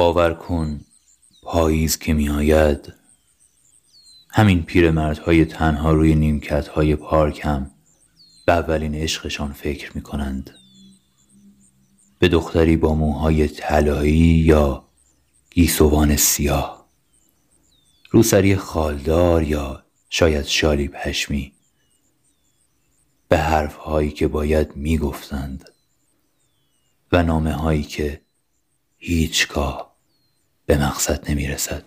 باور کن پاییز که می آید همین پیرمردهای تنها روی نیمکت های پارک هم به اولین عشقشان فکر می کنند به دختری با موهای طلایی یا گیسوان سیاه. روسری خالدار یا شاید شالی پشمی. به حرف هایی که باید می گفتند و نامه هایی که هیچگاه به مقصد نمی رسد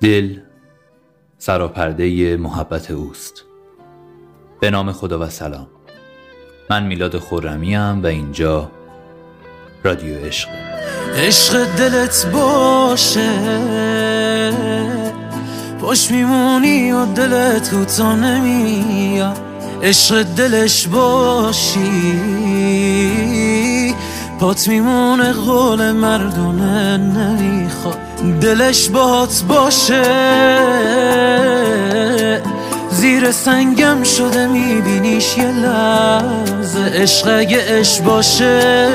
دل سراپرده محبت اوست. به نام خدا و سلام. من میلاد خورمیم و اینجا رادیو عشق. عشق دلت باشه پاش میمونی و دلت کوتا نمیاد. عشق دلش باشی پات میمونه قول مردونه نمی‌خواد. دلش بات باشه. زیر سنگم شده میبینیش یه لحظه. عشق اگه اش باشه.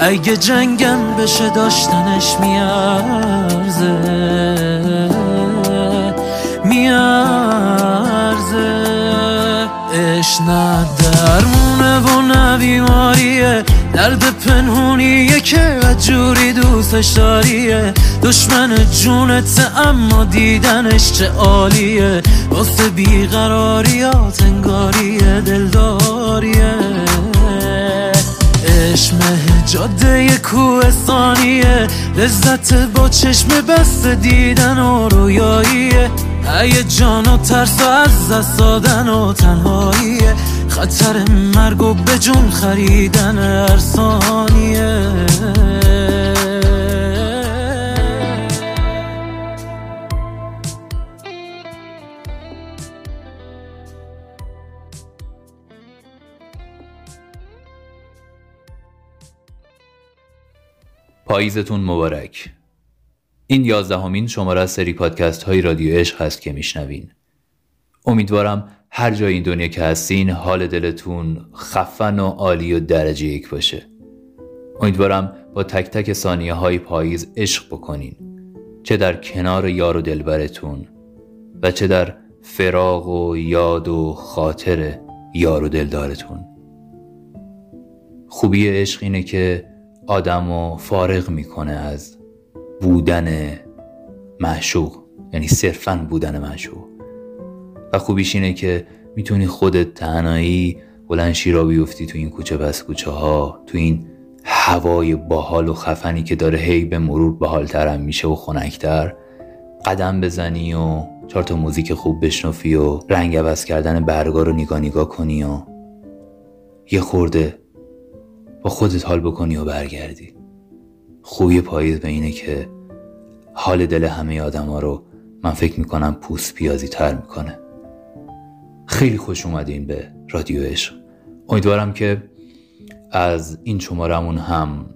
اگه جنگم بشه داشتنش میارزه. میارزه. اش نه درمونه و نه بیماریه. درد پنهونیه که جوری دوستش داریه. دشمن جونت اما دیدنش چه عالیه. واسه بیقراریات انگاریه دلداریه. عشق جاده کوهستانیه لذت با چشم بست دیدن و رویاییه. ای جان و ترس و از دست دادن و تنهاییه. خطر مرگ و به جون خریدن ارسانیه. پاییزتون مبارک. این یازدهمین شماره از سری پادکست های رادیو عشق هست که میشنوین. امیدوارم هر جای این دنیا که هستین حال دلتون خفن و عالی و درجه یک باشه. امیدوارم با تک تک ثانیه های پاییز عشق بکنین. چه در کنار یار و دلبرتون و چه در فراغ و یاد و خاطر یار و دلدارتون. خوبی عشق اینه که آدم رو فارغ می‌کنه از بودن معشوق. یعنی صرفا بودن معشوق. و خوبیش اینه که می‌تونی خودت تنهایی بلند شیرا بیفتی تو این کوچه بس کوچه ها تو این هوای باحال و خفنی که داره هی به مرور باحالترم میشه و خنکتر. قدم بزنی و چهار تا موزیک خوب بشنفی و رنگ عوض کردن برگا رو نگاه نگاه کنی و یه خورده با خودت حال بکنی و برگردی. خوبی پاییز به اینه که حال دل همه آدم ها رو من فکر می‌کنم پوست پیازی تر می‌کنه. خیلی خوش اومدین به رادیو عشق. امیدوارم که از این شمارمون هم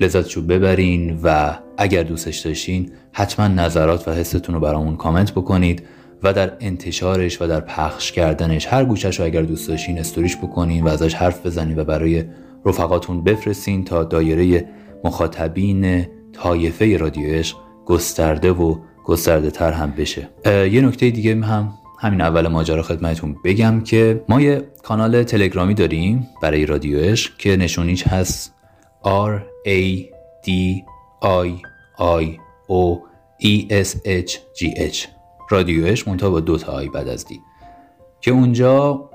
لذتشو ببرین و اگر دوستش داشتین حتما نظرات و حستون رو برامون کامنت بکنید و در انتشارش و در پخش کردنش هر گوشش رو اگر دوست داشتین استوریش بکنین و ازش حرف بزنین و برای رفقاتون بفرستین تا دایره مخاطبین تایفه رادیو عشق گسترده و گسترده تر هم بشه. یه نکته دیگه هم همین اول ماجرا خدمتتون بگم که ما یه کانال تلگرامی داریم برای رادیو عشق که نشونیش هست R A D I I O E S H G H. رادیو عشق منتها با دو تا آی بعد از دی. که اونجا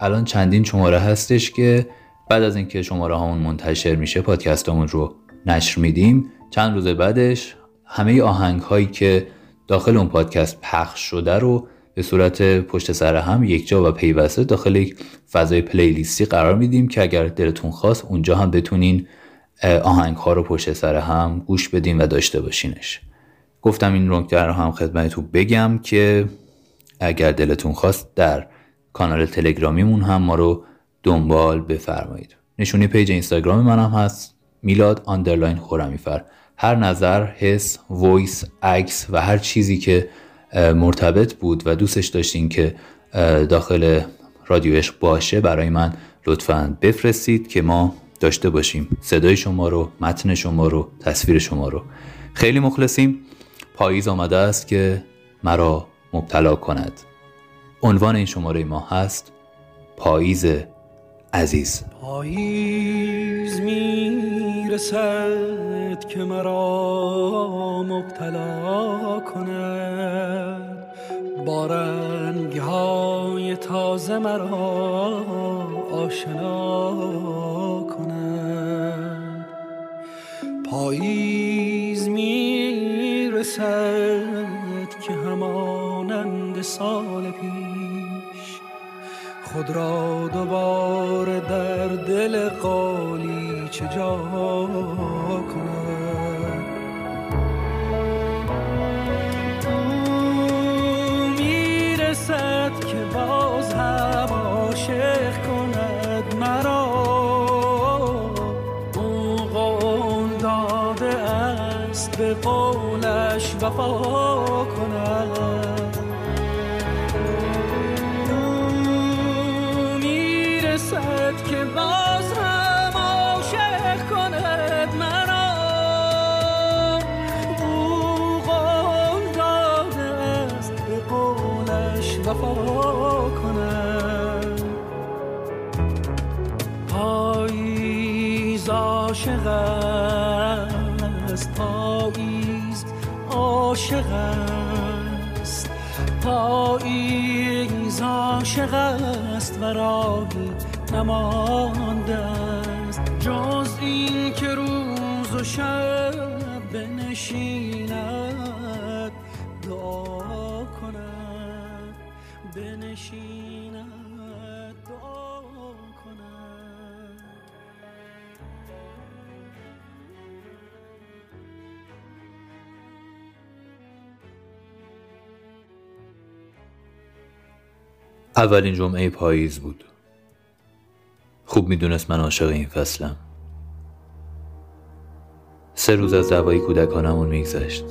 الان چندین شماره هستش که بعد از اینکه شماره هامون منتشر میشه پادکستامون رو نشر میدیم. چند روز بعدش همه آهنگ هایی که داخل اون پادکست پخش شده رو به صورت پشت سر هم یک جا و پیوسته داخل یک فضای پلیلیستی قرار میدیم که اگر دلتون خواست اونجا هم بتونین آهنگ ها رو پشت سر هم گوش بدین و داشته باشینش. گفتم این نکته رو هم خدمتتون بگم که اگر دلتون خواست در کانال تلگرامیمون هم ما رو دنبال بفرمایید. نشونی page اینستاگرام منم هست. میلاد underline خرمی‌فر هر نظر حس voice عکس و هر چیزی که مرتبط بود و دوستش داشتین که داخل رادیو عشق باشه برای من لطفا بفرستید که ما داشته باشیم. صدای شما رو متن شما رو تصویر شما رو. خیلی مخلصیم. پاییز آمده است که مرا مبتلا کند. عنوان این شماره ما هست. پاییز عزیز. پاییز می‌رسد که مرا مبتلا کند. با رنگ های تازه مرا آشنا کند. پاییز می‌رسد که همانند سال پیش خود را دوباره در دل قالی چه جا کند؟ می‌رسد که باز هم عاشق کند مرا. او قول داده است به قولش وفا. وفا کند پاییز عاشق است پاییز عاشق است. پاییز عاشق است و راهی نمانده است. جز این که روز و شب بنشیند بنشیند دعا کند اولین جمعه پاییز بود. خوب می‌دونست من عاشق این فصلم. سه روز از دوایی کودکانمون میگذشت.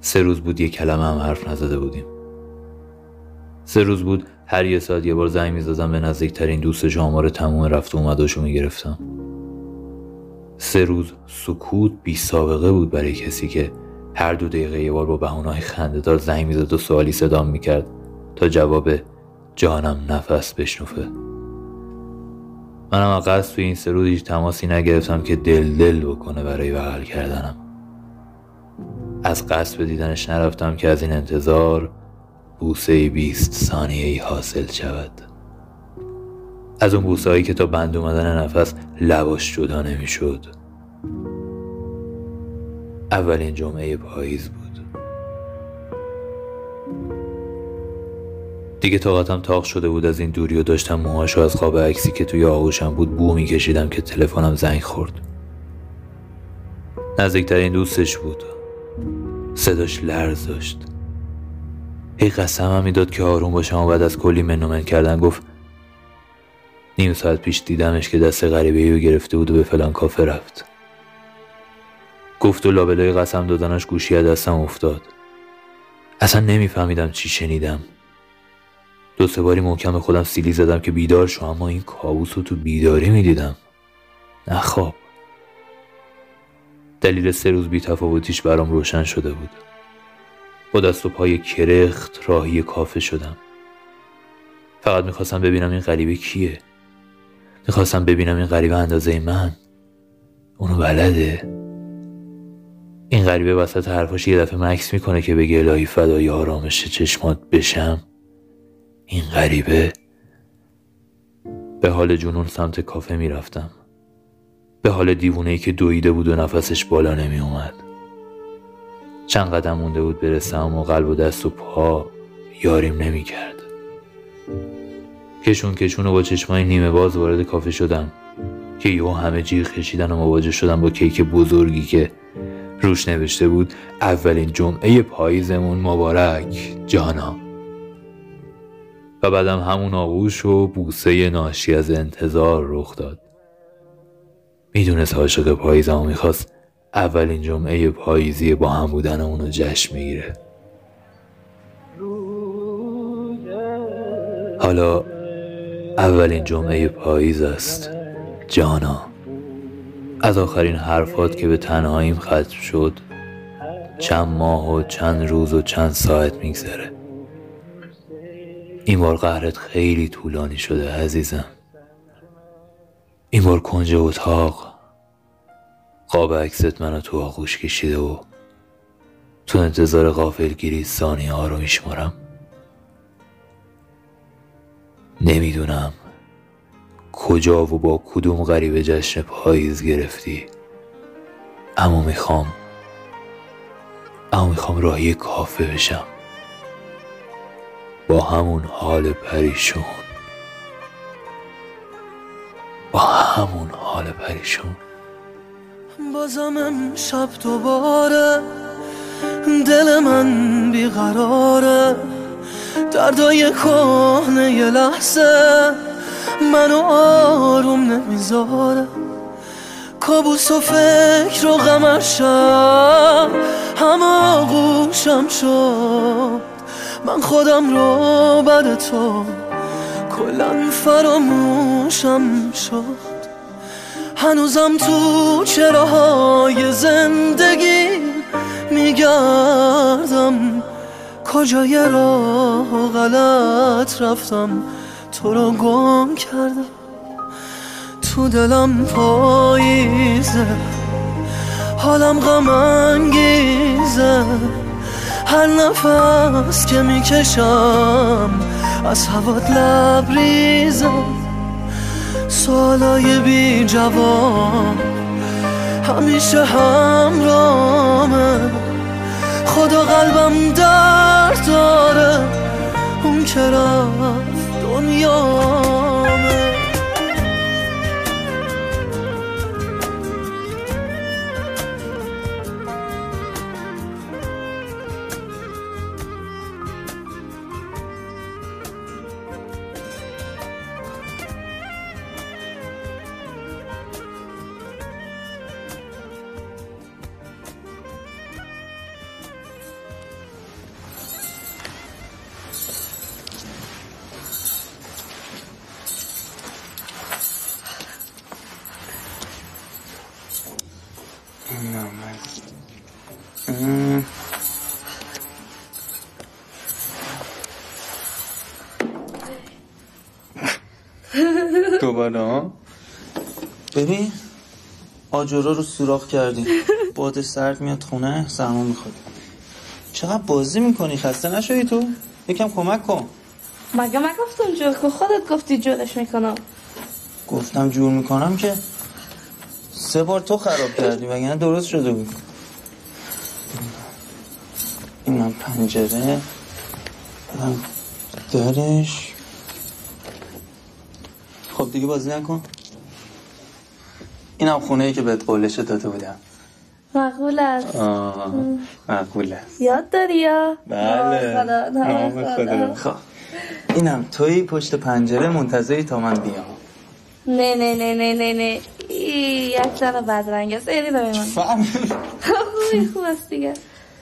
سه روز بود یه کلمه هم حرف نزده بودیم. سه روز بود هر یه ساعت یه بار زنگ می‌زدم به نزدیکترین دوست آمار تموم رفت و اومداشو می‌گرفتم. سه روز سکوت بی سابقه بود برای کسی که هر دو دقیقه یه بار با بهونه‌های خندهدار زنگ می‌زد و سوالی صدام می‌کرد تا جواب جانم نفس بشنوفه منم قصد توی این سه روز هیچ تماسی نگرفتم که دل دل بکنه برای بغل کردنم. از قصد به دیدنش نرفتم که از این انتظار بوسه بیست ثانیه ای حاصل شود. از اون بوسه هایی که تا بند اومدن نفس لباش جدا نمی‌شد. اولین جمعه پاییز بود. دیگه طاقتم تاق شده بود از این دوری و داشتم موهاشو از خواب عکسی که توی آغوشم بود بو میکشیدم که تلفنم زنگ خورد. نزدیکترین دوستش بود. صداش لرز داشت. هی قسم هم می‌داد که آروم باشم و بعد از کلی منومن کردن گفت نیم ساعت پیش دیدمش که دست غریبه رو گرفته بود و به فلان کافه رفت. گفت و لابلای قسم دادنش گوشی از دستم افتاد. اصلا نمیفهمیدم چی شنیدم. دو سه باری محکم خودم سیلی زدم که بیدار شو اما این کابوس رو تو بیداری می‌دیدم. نه خواب. دلیل سه روز بی تفاوتیش برام روشن شده بود. با دست و پای کرخت راهی کافه شدم. فقط می‌خواستم ببینم این غریبه کیه. می‌خواستم ببینم این غریبه اندازه من. اونو بلده. این غریبه وسط حرفاش یه دفعه مکس می‌کنه که بگه الهی فدای آرامش چشمات بشم. این غریبه. به حال جنون سمت کافه می‌رفتم. به حال دیوونه ای که دویده بود و نفسش بالا نمی اومد چند قدم مونده بود برسم و قلب و دست و پا یاریم کرد کشون کشون و با چشمای نیمه باز وارد کافه شدم که یهو همه جیغ کشیدن و مواجه شدم با کیک بزرگی که روش نوشته بود اولین جمعه پاییزمون مبارک جانا. و بعدم همون آغوش و بوسه ناشی از انتظار رخ داد. می‌دونست عاشق پاییزم می‌خواست. اولین جمعه پاییزی با هم بودن اونو جشن می‌گیره. حالا اولین جمعه پاییز است. جانا از آخرین حرفات که به تنهاییم ختم شد چند ماه و چند روز و چند ساعت میگذره. این بار قهرت خیلی طولانی شده عزیزم. این بار کنج اتاق قاب عکست منو تو آغوش کشیده و تو انتظار غافلگیری ثانیه ها رو میشمارم. نمی‌دونم کجا و با کدوم غریبه جشن پاییز گرفتی اما می‌خوام اما می‌خوام راهی کافه بشم. با همون حال پریشون با همون حال پریشون. بازم امشب دوباره دل من بیقراره. دردای کهنه یه لحظه منو آروم نمی‌ذاره. کابوس و فکر و غمشم همه گوشم شد. من خودم رو بد تو کلا فراموشم شد. هنوزم تو چراهای زندگی میگردم. کجای راه غلط رفتم؟ تو رو گم کردم. تو دلم پاییزه. حالم غم انگیزه. هر نفس که می‌کشم از هوات لبریزه. سالای بی جواب. همیشه همرامه خدا قلبم درد داره. اون که رفت دنیامه ها ببین آجورا رو سوراخ کردی. باد سرد میاد خونه سرما می‌خواد چقدر بازی می‌کنی؟ خسته نشدی تو؟ یکم کمک کن. مگه من گفتم جور کن؟ خودت گفتی جورش می‌کنم. گفتم جور می‌کنم که سه بار تو خراب کردی وگرنه درست شده بود؟ اینم پنجره. اینم درش. خب دیگه بازی نکن. اینم خونه ای که بهت قولش داده بودم. مقبول است. معقول است. یاد داری یا؟ بله. نام خدا. خب. اینم توی پشت پنجره منتظری تا من بیام. نه نه نه نه نه نه. ای، یک زن بدرنگ است. ایری رو من. فهم. خوبی خوب است دیگه.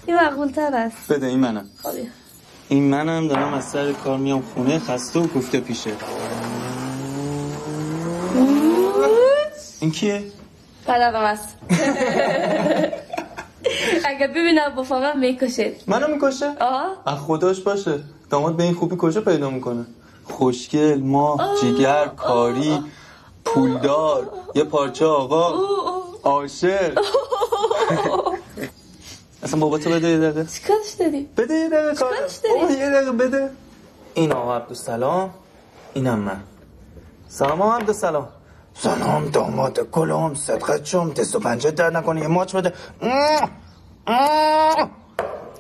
این مقبول تر است. بده این منم. این منم دارم از سر کار میام خونه خسته و گفته پیشه. این کیه؟ پدرم است اگه ببینم بفهمم می‌کشید منو می‌کشه؟ آه. خداش باشه. داماد به این خوبی کجا پیدا می‌کنه؟ خوشگل ماه جیگر کاری پولدار یه پارچه آقا عاشق. اصلا بابا تو بده یه دقیقه. چیکارش داری؟ بده یه دقیقه کار چیکارش داری؟ بابا یه دقیقه بده. این آقا عبدالسلام اینم من. سلام آقا عبدالسلام سلام داماد گلم صدقت شم دست و پنجه در نکنه یه ماچ بده.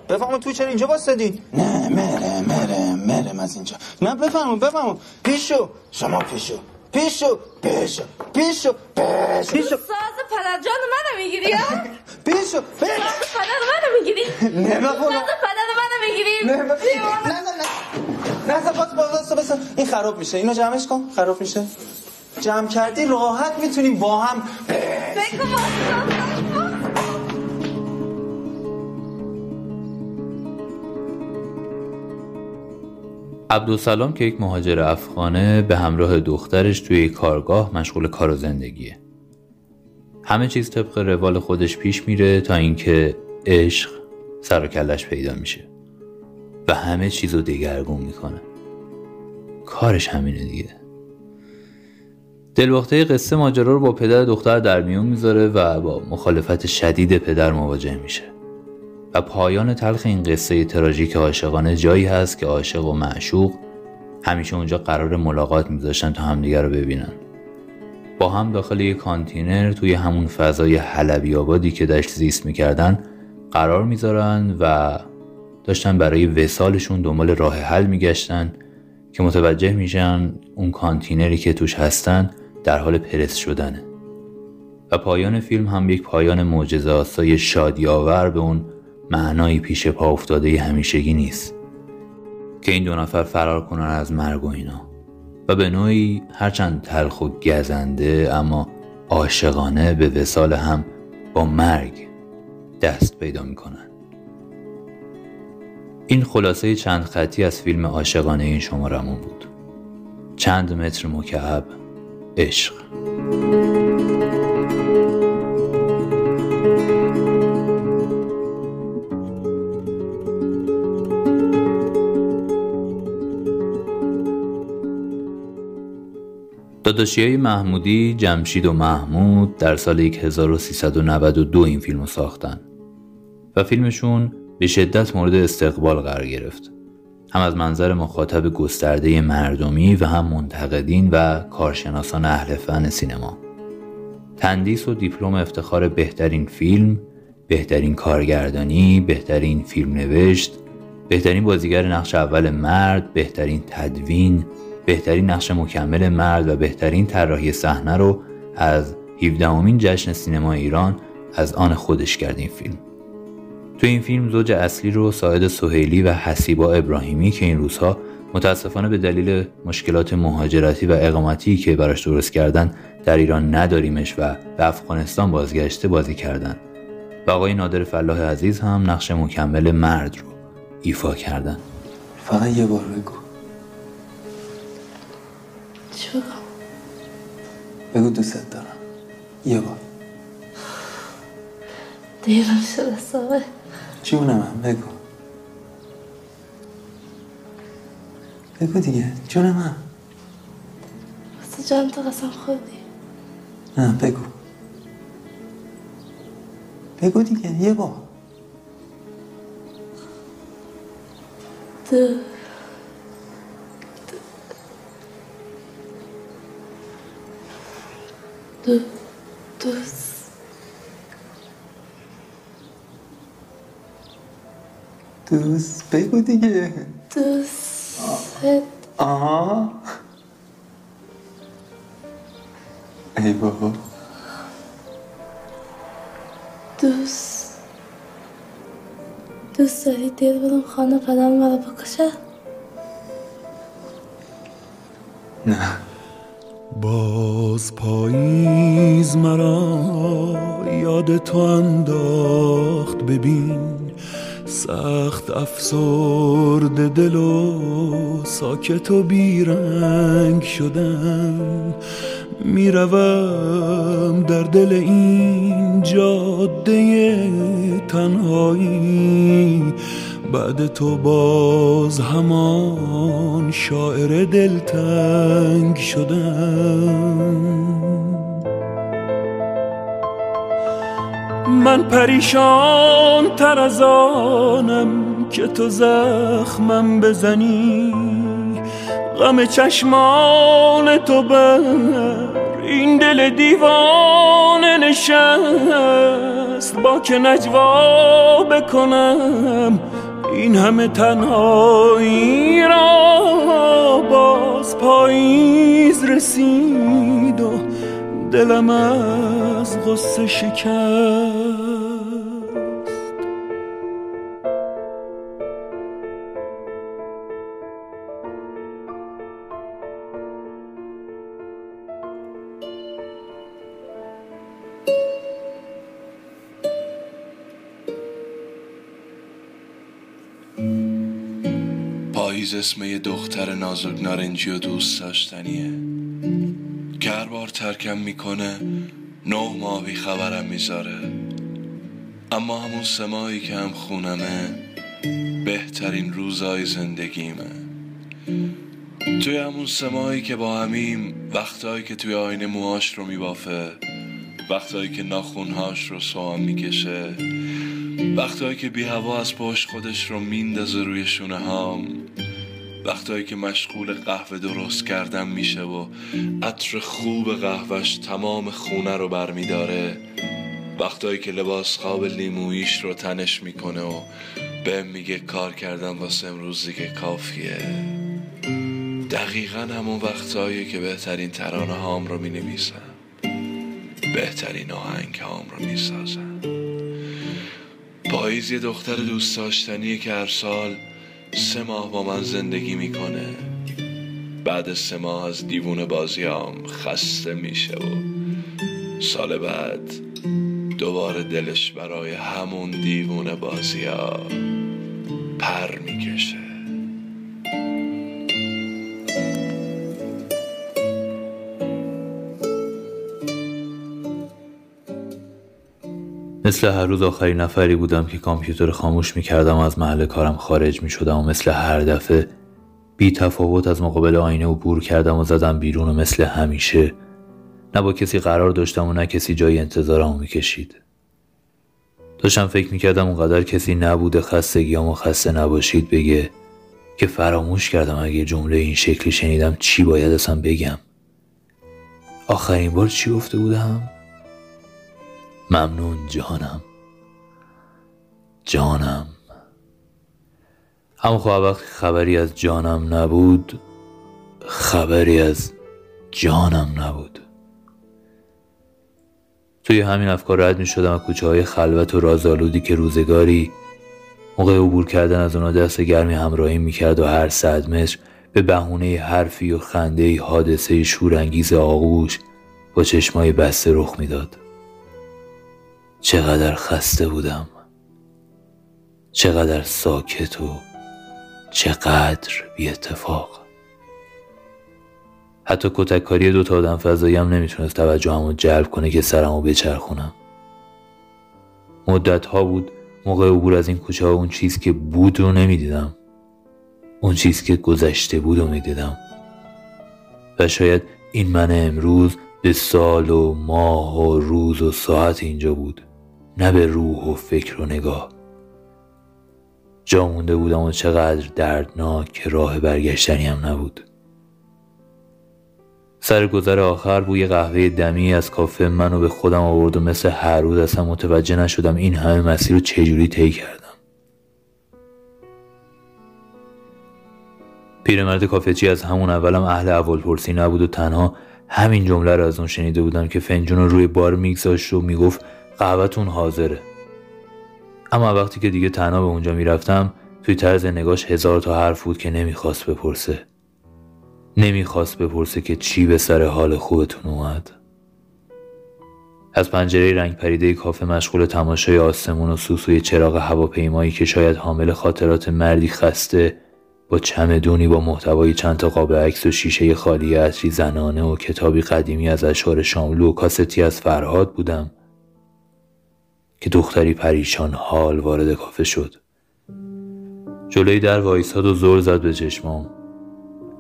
بفهمون تو چرا اینجا واسدی نه مره مره مرم از اینجا. نه بفهمون بفهمون پیشو. شما پیشو. پیشو. پیشو. پیشو. پیشو. پیشو ساز پدرجان منو می‌گیری؟ یا؟ پیشو. پیشو پدر منو می‌گیری؟ نه بخونم ساز پدر منو می‌گیری؟ نه نه نه نه. نه باز باز بس این خراب میشه. اینو جمعش کن. خراب میشه. جمع کردی راحت می‌تونیم با هم عبدالسلام که یک مهاجر افغانه به همراه دخترش توی کارگاه مشغول کار و زندگیه. همه چیز طبق روال خودش پیش میره تا اینکه عشق سر و کلش پیدا میشه. همه چیز رو دگرگون می‌کنه. کارش همینه دیگه. دلواخته قصه ماجرا رو با پدر دختر در میون می‌ذاره و با مخالفت شدید پدر مواجه میشه. و پایان تلخ این قصه تراژیک عاشقانه جایی هست که عاشق و معشوق همیشه اونجا قرار ملاقات میذاشتن تا همدیگه رو ببینن. با هم داخل یک کانتینر توی همون فضای حلبی آبادی که داشت زیست می‌کردن قرار می‌ذارن و داشتن برای وصالشون دنبال راه حل میگشتن که متوجه میشن اون کانتینری که توش هستن در حال پرس شدنه. و پایان فیلم هم یک پایان معجزه آسای شادی آور به اون معنایی پیش پا افتاده همیشگی نیست که این دو نفر فرار کنن از مرگ و اینا. و به نوعی هرچند تلخ و گزنده اما عاشقانه به وسال هم با مرگ دست پیدا می‌کنن. این خلاصه چند خطی از فیلم عاشقانه این شمارمون بود. چند متر مکعب عشق. داداشی های محمودی جمشید و محمود در سال 1392 این فیلم رو ساختن و فیلمشون به شدت مورد استقبال قرار گرفت. هم از منظر مخاطب گسترده مردمی و هم منتقدین و کارشناسان اهل فن سینما. تندیس و دیپلم افتخار بهترین فیلم بهترین کارگردانی بهترین فیلم نوشت بهترین بازیگر نقش اول مرد بهترین تدوین بهترین نقش مکمل مرد و بهترین طراحی صحنه رو از 17 امین جشن سینما ایران از آن خودش کرد این فیلم. تو این فیلم زوج اصلی رو ساعد سهیلی و حسیبا ابراهیمی که این روزها متاسفانه به دلیل مشکلات مهاجرتی و اقامتی که براش درست کردن در ایران نداریمش و به افغانستان بازگشته بازی کردن. و آقای نادر فلاح عزیز هم نقش مکمل مرد رو ایفا کردن. فقط یه بار بگو. چی بگم بگو دوست دارم. یه بار. دیرم شده ساقه جون من بگو. بگو دیگه. جون من واسه جان تو قسم خودی نه بگو. بگو دیگه. یه بار. دو. دو. دوست دوست بگو دیگه. دوست آها. ای بابا. دوست. دوست داری دیر بدم خانه پدر مرا بکشه؟ نه. باز پاییز مرا یاد تو انداخت ببین. سخت افسرد دل و ساکت و بیرنگ شدم می‌روم در دل این جاده تنهایی. بعد تو باز همان شاعر دلتنگ شدم من پریشان تر از آنم که تو زخمم بزنی. غم چشمان تو بر این دل دیوانه نشست. با که نجوا بکنم این همه تنهایی را باز پاییز رسید و دلم از غصه شکست. پاییز اسم یه دختر نازک نارنجی و دوست داشتنیه. ترکم می‌کنه نه ماه بی خبرم می‌ذاره. اما همون سمایی که هم خونمه بهترین روزای زندگیمه. توی همون سمایی که با همیم وقتهایی که توی آینه موهاش رو میبافه وقتهایی که ناخونهاش رو سوام می‌کشه وقتهایی که بی هوا از پشت خودش رو میندازه روی شونه هام وقتهایی که مشغول قهوه درست کردن میشه و عطر خوب قهوهش تمام خونه رو برمیداره. وقتهایی که لباس خواب لیمویش رو تنش می‌کنه و به میگه کار کردن واسه امروز دیگه کافیه. دقیقا همون وقتهایی که بهترین ترانه هام رو می بهترین آهنگ هام رو می سازم پاییز یه دختر دوست داشتنیه که هر سال سه ماه با من زندگی می‌کنه. بعد سه ماه از دیوون بازیام خسته میشه و سال بعد دوباره دلش برای همون دیوون بازی ها پر می‌کشه. مثل هر روز آخرین نفری بودم که کامپیوتر خاموش می‌کردم و از محل کارم خارج می‌شدم و مثل هر دفعه بی تفاوت از مقابل آینه و بور کردم و زدم بیرون و مثل همیشه. نه با کسی قرار داشتم و نه کسی جای انتظارمو می‌کشید. داشتم فکر می‌کردم اونقدر کسی نبوده خستگیامو خسته نباشید بگه که فراموش کردم اگه جمله این شکلی شنیدم چی باید اصلا بگم. آخرین بار چی گفته بودم؟ ممنون جانم. جانم. اما خب وقتی خبری از جانم نبود خبری از جانم نبود. توی همین افکار رد می شدم و کوچه های خلوت و رازآلودی که روزگاری موقع عبور کردن از اونا دست گرمی همراهی می کرد و هر صد متر به بهونه حرفی و خنده حادثه شورانگیز آغوش با چشمای بسته رخ می‌داد. چقدر خسته بودم. چقدر ساکت و چقدر بی اتفاق حتی کتککاری دو تا آدم فضایی هم نمی‌تونست توجهمو جلب کنه که سرمو بچرخونم. مدت ها بود موقع عبور از این کوچه ها اون چیز که بود رو نمی‌دیدم. اون چیز که گذشته بود رو می‌دیدم. و شاید این من امروز به سال و ماه و روز و ساعت اینجا بود. نه به روح و فکر و نگاه. جا مونده بودم و چقدر دردناک که راه برگشتنی هم نبود. سر گذر آخر بوی قهوه دمی از کافه منو به خودم آورد و مثل هر روز اصلا متوجه نشدم این همه مسیر رو چجوری طی کردم. پیرمرد کافه چی از همون اولم اهل اول پرسی نبود و تنها همین جمله رو از اون شنیده بودم که فنجون رو روی بار میگذاشت و می‌گفت قهوهتون حاضره. اما وقتی که دیگه تنها به اونجا می‌رفتم توی طرز نگاش هزار تا حرف بود که نمی‌خواست بپرسه. نمی‌خواست بپرسه که چی به سر حال خوبتون اومد. از پنجره رنگ پریده کافه مشغول تماشای آسمون و سوسوی چراغ هواپیمایی که شاید حامل خاطرات مردی خسته با چمدونی با محتوای چند تا قاب عکس و شیشه خالی عطری زنانه و کتابی قدیمی از اشعار شاملو و کاستی از فرهاد بودم. که دختری پریشان حال وارد کافه شد. جلوی در وایساد و زور زد به چشمام.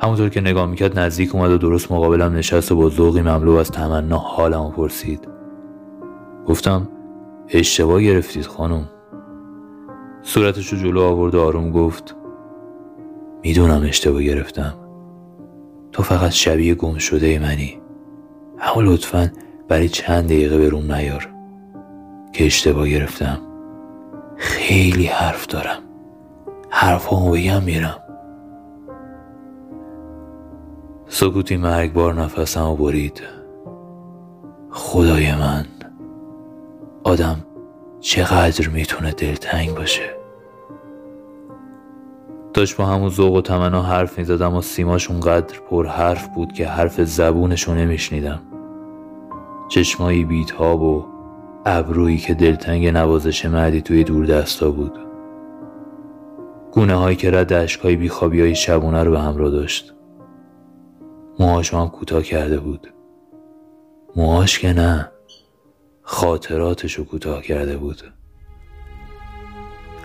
همونطور که نگاه می‌کرد نزدیک اومد و درست مقابلم نشست و با ذوقی مملو از تمنا حالمو پرسید. گفتم اشتباه گرفتید خانم. صورتش رو جلو آورد و آروم گفت می‌دونم اشتباه گرفتم. تو فقط شبیه گم شده منی. اما لطفا برای چند دقیقه به روم نیار. که اشتباه گرفتم. خیلی حرف دارم. حرفامو بگم میرم. سکوتی مرگبار نفسم و برید. خدای من. آدم چقدر می‌تونه دلتنگ باشه؟ داشت با همون ذوق و تمنا حرف می‌زدم و سیماش اونقدر پر حرف بود که حرف زبونشو نمیشنیدم. چشمایی بیتاب و ابرویی که دلتنگ نوازش مردی توی دور دستا بود. گونه هایی که رد اشکای بیخوابی های شبونه رو به همراه داشت. موهاش هم کوتاه کرده بود. موهاش که نه خاطراتش رو کوتاه کرده بود.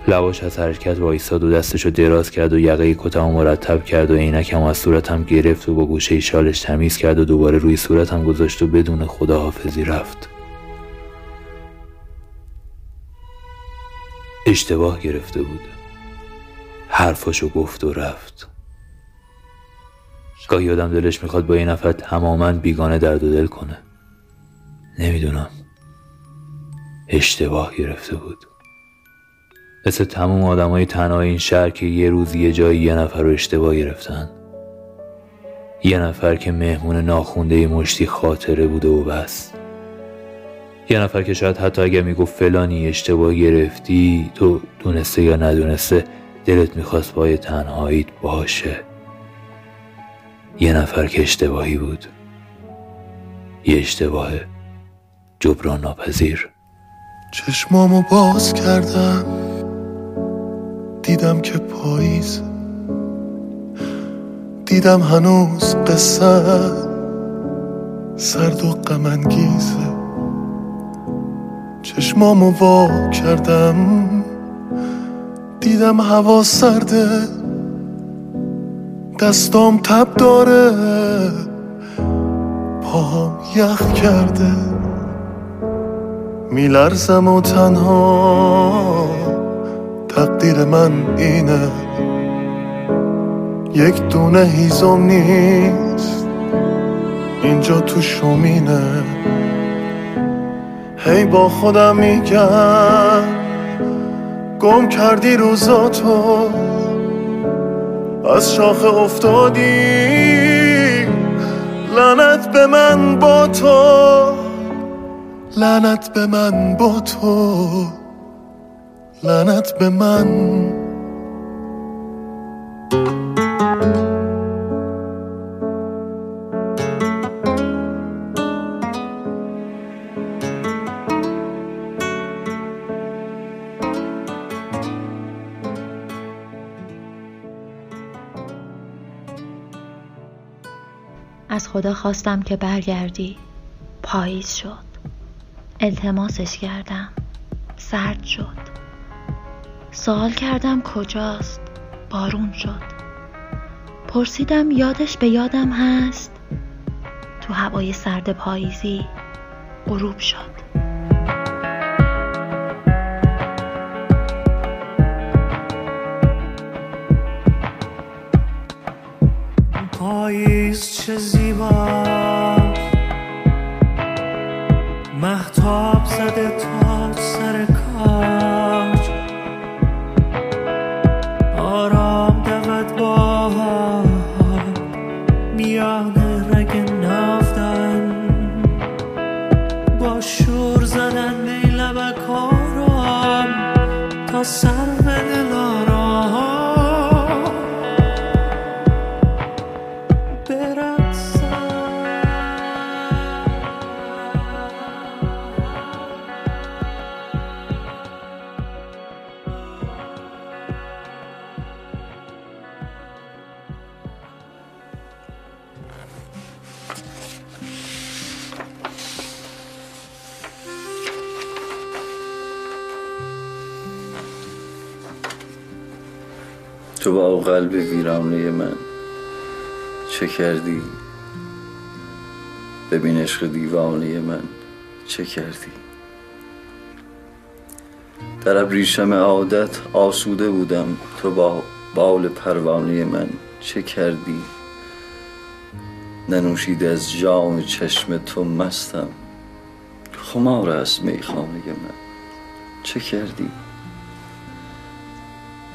لباش از حرکت وایستاد و دستش رو دراز کرد و یقه کتم مرتب کرد و عینکم از صورتم گرفت و با گوشه شالش تمیز کرد و دوباره روی صورتم گذاشت و بدون خداحافظی رفت. اشتباه گرفته بود. حرفاشو گفت و رفت. گاهی آدم دلش می‌خواد با این نفر تماما بیگانه درد و دل کنه. نمی‌دونم. اشتباه گرفته بود. مثل تموم آدم های تنها این شهر که یه روز یه جایی یه نفر رو اشتباه گرفتن. یه نفر که مهمون ناخونده مشتی خاطره بوده و بس. یه نفر که شاید حتی اگر می‌گفت فلانی اشتباه گرفتی تو دونسته یا ندونسته دلت می‌خواست با تنهاییت باشه. یه نفر که اشتباهی بود. یه اشتباه جبران ناپذیر. چشمامو باز کردم. دیدم که پاییز. دیدم هنوز قصه. سرد و غمانگیزه چشمامو وا کردم. دیدم هوا سرده. دستام تب داره. پاهم یخ کرده. میلرزم و تنها. تقدیر من اینه. یک دونه هیزم نیست. اینجا تو شومینه هی با خودم میگم گم کردی روزاتو. از شاخه افتادی لعنت به من با تو. لعنت به من با تو. لعنت به من خدا خواستم که برگردی. پاییز شد. التماسش کردم. سرد شد. سوال کردم کجاست؟ بارون شد. پرسیدم یادش به یادم هست؟ تو هوای سرد پاییزی غروب شد. پاییز چه زیبا. عشق دیوانه من چه کردی؟ در ابریشم عادت آسوده بودم تو با بال پروانه من چه کردی؟ ننوشید از جام چشم تو مستم خمار از میخانه من. چه کردی؟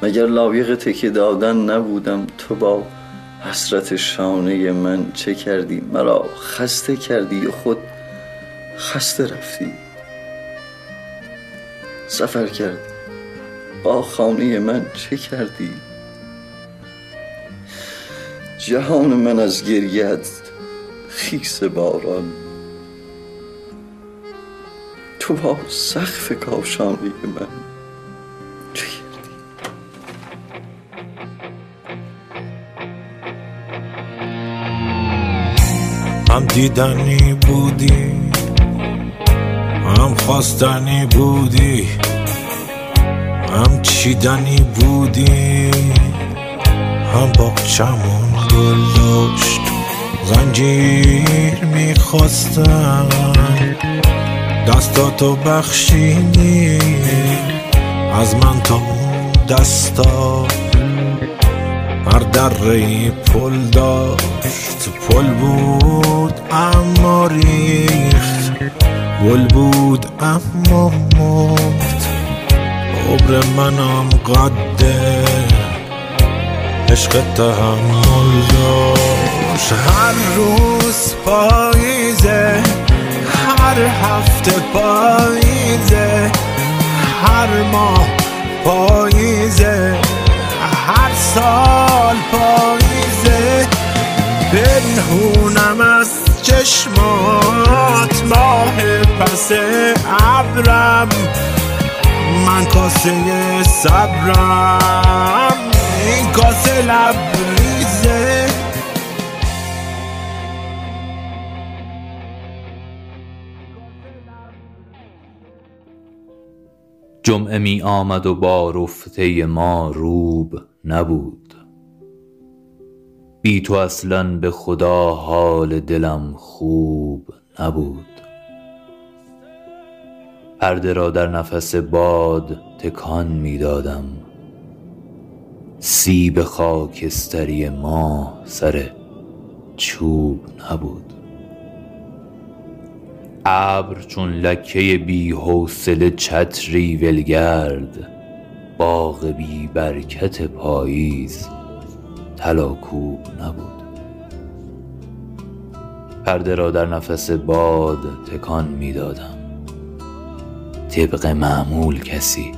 مگر لایق تکیه دادن نبودم تو با حسرت شانه من چه کردی؟ مرا خسته کردی خود خسته رفتی؟ سفر کردی. با خانه من چه کردی؟ جهان من از گریت خیس باران. تو با سقف کاشانه من هم دیدنی بودی هم خواستنی بودی هم چیدنی بودی هم باقچمون گل داشت. زنجیر می‌خواستم دستاتو بخشیدی از من تا اون دستا. هر دره پل داشت پل بود اما ریخت گل بود اما مرد عبر منم قده عشق تحمل داشت. هر روز پاییزه هر هفته پاییزه هر ماه پاییزه. سال پاییزه. پنهونم از چشمات ماه پس ابرم. من کاسه صبرم. این کاسه لبریزه. جمعه می آمد و با رفته ما روب. نبود. بی تو اصلا به خدا حال دلم خوب نبود. پرده را در نفس باد تکان می دادم. سیب خاکستری ما سر چوب نبود. ابر چون لکه بی حوصله چتری ولگرد. باغ بی برکت پاییز طلاکوب نبود. پرده را در نفس باد تکان می دادم. طبق معمول کسی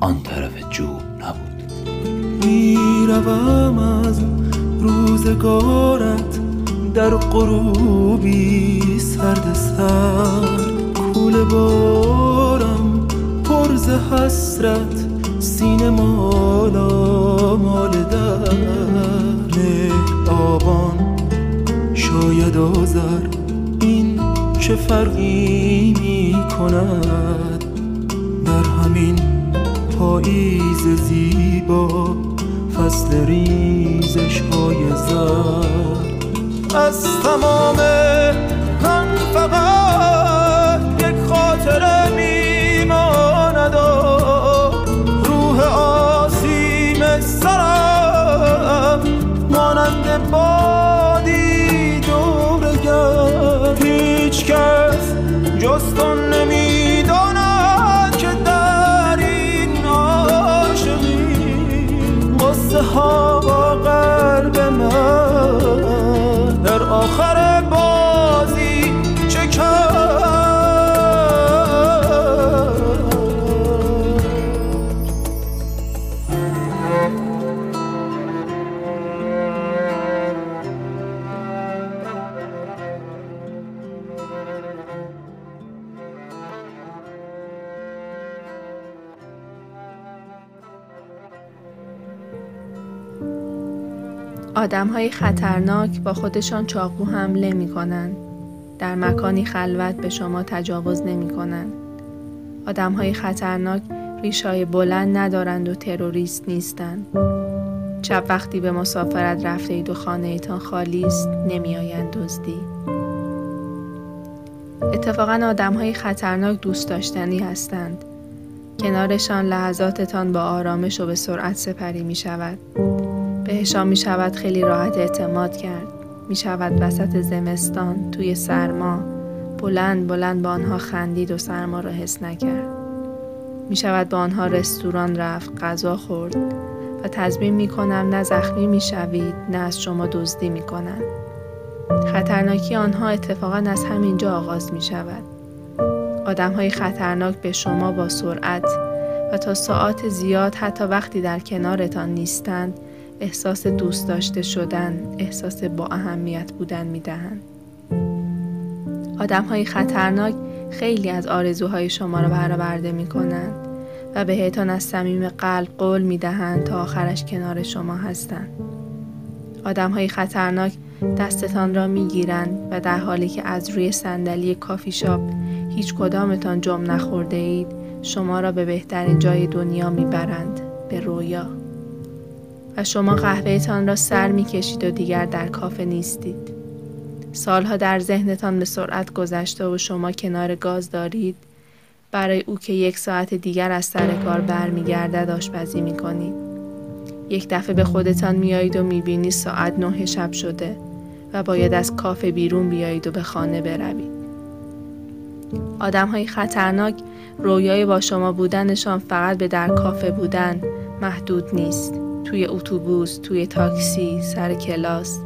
آن طرف جوب نبود. می‌روم از روزگارت در غروبی سرد سرد. کول بارم پرز حسرت سینه مالا مال در آبان. شاید آذر این چه فرقی می کند در همین پاییز زیبا فصل ریزش های زر از تمام من فقط یک خاطره میماند قصه ها آدم های خطرناک با خودشان چاقو حمله می کنند. در مکانی خلوت به شما تجاوز نمی کنند. آدم های خطرناک ریشای بلند ندارند و تروریست نیستند. شب وقتی به مسافرت رفته اید و خانه ایتان خالی است نمی آیند دزدی. اتفاقا آدم های خطرناک دوست داشتنی هستند. کنارشان لحظاتتان با آرامش و به سرعت سپری می شود. بهشان می شود خیلی راحت اعتماد کرد. می شود وسط زمستان توی سرما بلند بلند با آنها خندید و سرما را حس نکرد. می شود با آنها رستوران رفت غذا خورد و تضمین می کنم نه زخمی می شوید نه از شما دزدی می کنند. خطرناکی آنها اتفاقا از همینجا آغاز می شود. آدم های خطرناک به شما با سرعت و تا ساعت زیاد حتی وقتی در کنارتان نیستند احساس دوست داشته شدن، احساس با اهمیت بودن می دهند. آدم های خطرناک خیلی از آرزوهای شما را برآورده می کنند و بهتان از صمیم قلب قول می دهند تا آخرش کنار شما هستند. آدم های خطرناک دستتان را می‌گیرند و در حالی که از روی صندلی کافی شاپ هیچ کدامتان جمع نخورده اید شما را به بهترین جای دنیا می‌برند به رویا و شما قهوهتان را سر می‌کشید و دیگر در کافه نیستید. سالها در ذهنتان به سرعت گذشته و شما کنار گاز دارید. برای او که یک ساعت دیگر از سر کار برمیگردد آشپزی می‌کنید. یک دفعه به خودتان میایید و می‌بینید ساعت نه شب شده و باید از کافه بیرون بیایید و به خانه بروید. آدم های خطرناک رویای با شما بودنشان فقط به در کافه بودن محدود نیست. توی اتوبوس، توی تاکسی، سر کلاس.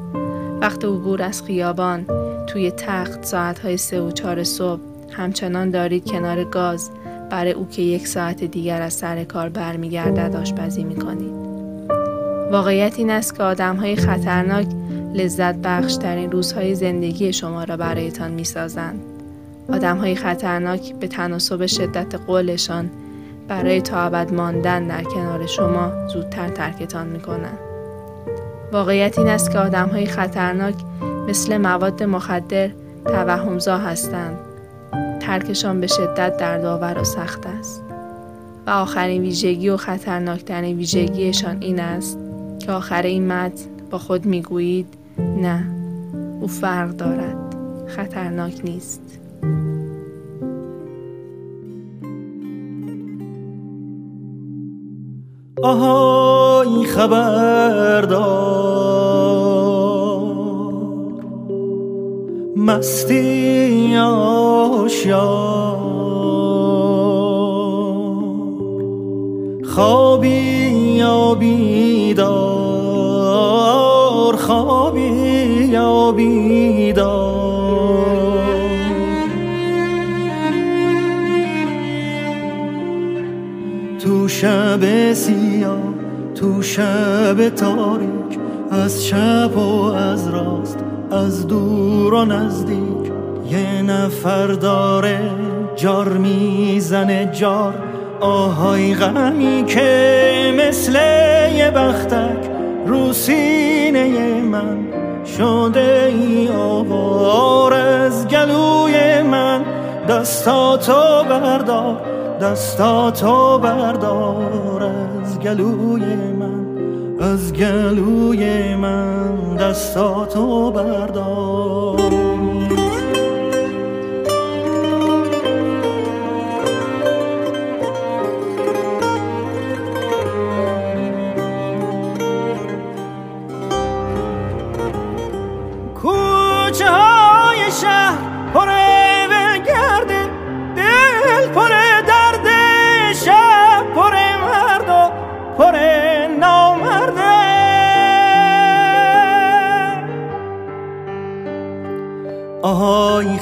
وقت عبور از خیابان توی تخت ساعتهای سه و چهار صبح. همچنان دارید کنار گاز. برای او که یک ساعت دیگر از سر کار برمیگردد آشپزی می‌کنید. واقعیت این است که آدم های خطرناک لذت بخش ترین روزهای زندگی شما را برایتان می سازند. آدم های خطرناک به تناسب شدت قولشان برای تا ابد ماندن در کنار شما زودتر ترکتان می کنند. واقعیت این است که آدم های خطرناک مثل مواد مخدر توهمزا هستند. ترکشان به شدت دردآور و سخت است. و آخرین ویژگی و خطرناکترین ویژگیشان این است که آخر این متن با خود می‌گویید نه او فرق دارد خطرناک نیست آهای خبردار. مستی آشیار خوابی یا بیدار خوابی یا بیدار. تو شب تو شب تاریک از چپ و از راست از دور و نزدیک. یه نفر داره جار می‌زنه جار آهای غمی که مثل یه بختک رو سینه من. شده ای آوار از گلوی من دستاتو بردار دستاتو بردار. از گلوی من از گلوی من دستاتو بردار.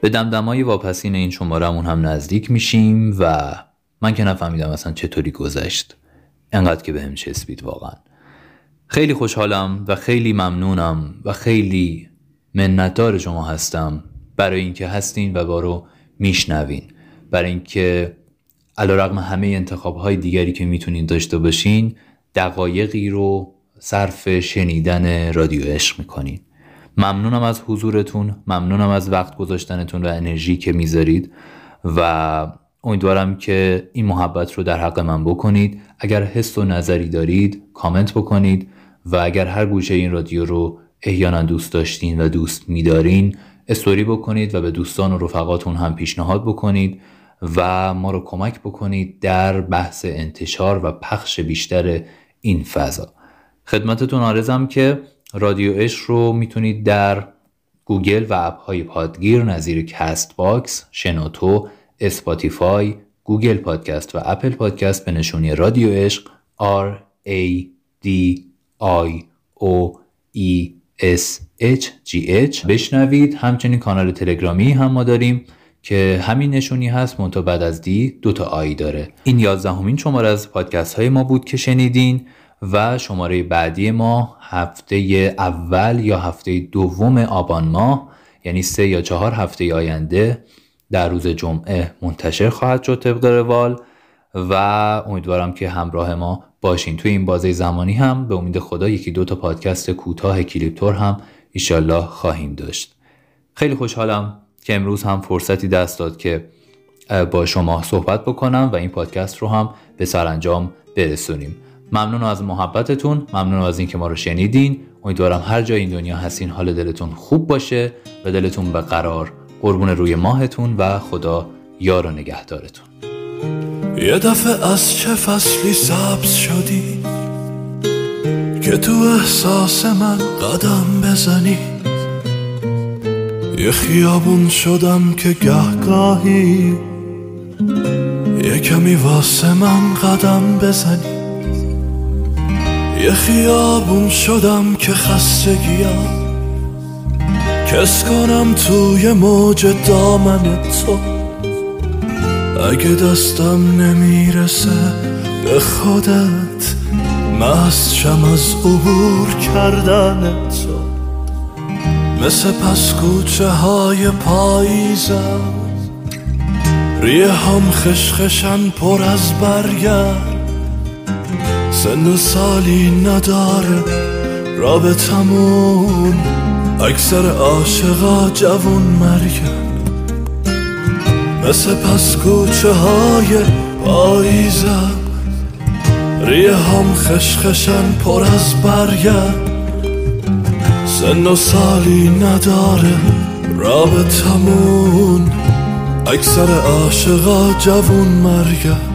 به دمدمای واپسین این شمارمون هم نزدیک میشیم و من که نفهمیدم اصلا چطوری گذشت. انقدر که بهم چسبید واقعا. خیلی خوشحالم و خیلی ممنونم و خیلی منتدار شما هستم برای اینکه هستین و بارو میشنوین. برای اینکه رقم همه انتخاب های دیگری که می‌تونین داشته باشین دقایقی رو صرف شنیدن رادیو عشق می‌کنین. ممنونم از حضورتون ممنونم از وقت گذاشتنتون و انرژی که می‌ذارید و امیدوارم که این محبت رو در حق من بکنید. اگر حس و نظری دارید کامنت بکنید و اگر هر گوشه این رادیو رو احیانا دوست داشتین و دوست میدارین استوری بکنید و به دوستان و رفقاتون هم پیشنهاد بکنید و ما رو کمک بکنید در بحث انتشار و پخش بیشتر این فضا. خدمتتون عرضم که رادیو عشق رو می‌تونید در گوگل و app های پادگیر نظیر Castbox، شنوتو، Spotify، Google Podcast و Apple Podcast به نشونی رادیو عشق R A D I O E S H G H بشنوید. همچنین کانال تلگرامی هم ما داریم که همین نشونی هست منتها بعد از D دو تا I داره. این یازدهمین شماره از پادکست های ما بود که شنیدین. و شماره بعدی ما هفته اول یا هفته دوم آبان ماه یعنی سه یا چهار هفته آینده در روز جمعه منتشر خواهد شد طبق روال و امیدوارم که همراه ما باشین. توی این بازه زمانی هم به امید خدا یکی دو تا پادکست کوتاه کلیپتور هم ایشالله خواهیم داشت. خیلی خوشحالم که امروز هم فرصتی دست داد که با شما صحبت بکنم و این پادکست رو هم به سرانجام برسونیم. ممنون از محبتتون ممنون از اینکه ما رو شنیدین. امیدوارم هر جای این دنیا هستین حال دلتون خوب باشه و دلتون به قرار قربون روی ماهتون و خدا یار و نگهدارتون. یه دفعه از چه فصلی سبز شدی که تو احساس من قدم بزنی؟ یه خیابون شدم که گهگاهی یه کمی واسه من قدم بزنی؟ یه خیابون شدم که خستگیم کس کنم توی موج دامن تو. اگه دستم نمی‌رسه به خودت مستشم از عبور کردن تو. مثل پس کوچه های پاییزم. ریه هم خشخشن پر از برگرد. سن سالی نداره رابطمون. اکثر عاشقا جوون مرگن. مثل پس کوچه های پاییزم ریه هم خشخشن پر از برگن. سن و سالی نداره رابطمون. اکثر عاشقا جوون مرگن.